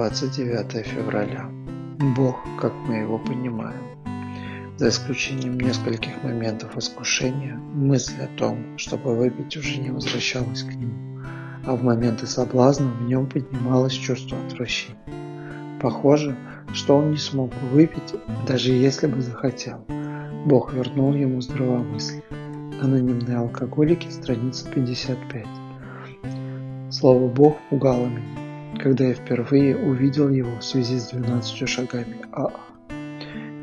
29 февраля. Бог, как мы его понимаем. За исключением нескольких моментов искушения, мысль о том, чтобы выпить, уже не возвращалась к нему, а в моменты соблазна в нем поднималось чувство отвращения. Похоже, что он не смог выпить, даже если бы захотел. Бог вернул ему здравомыслие. Анонимные алкоголики, страница 55. Слово «Бог» пугало меня когда я впервые увидел его в связи с 12 шагами АА.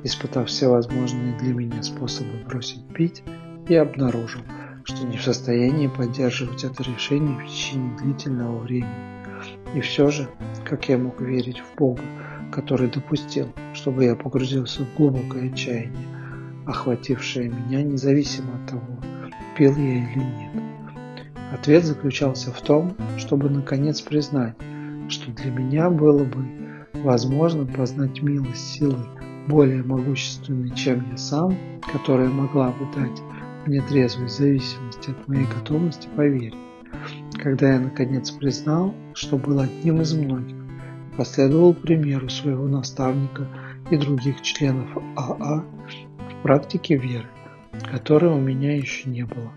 Испытав все возможные для меня способы бросить пить, я обнаружил, что не в состоянии поддерживать это решение в течение длительного времени. И все же, как я мог верить в Бога, который допустил, чтобы я погрузился в глубокое отчаяние, охватившее меня независимо от того, пил я или нет. Ответ заключался в том, чтобы наконец признать, что для меня было бы возможно познать милость силы более могущественной, чем я сам, которая могла бы дать мне трезвую зависимость от моей готовности поверить. Когда я наконец признал, что был одним из многих, последовал примеру своего наставника и других членов АА в практике веры, которой у меня еще не было.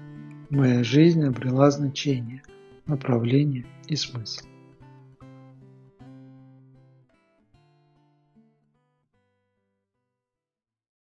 Моя жизнь обрела значение, направление и смысл.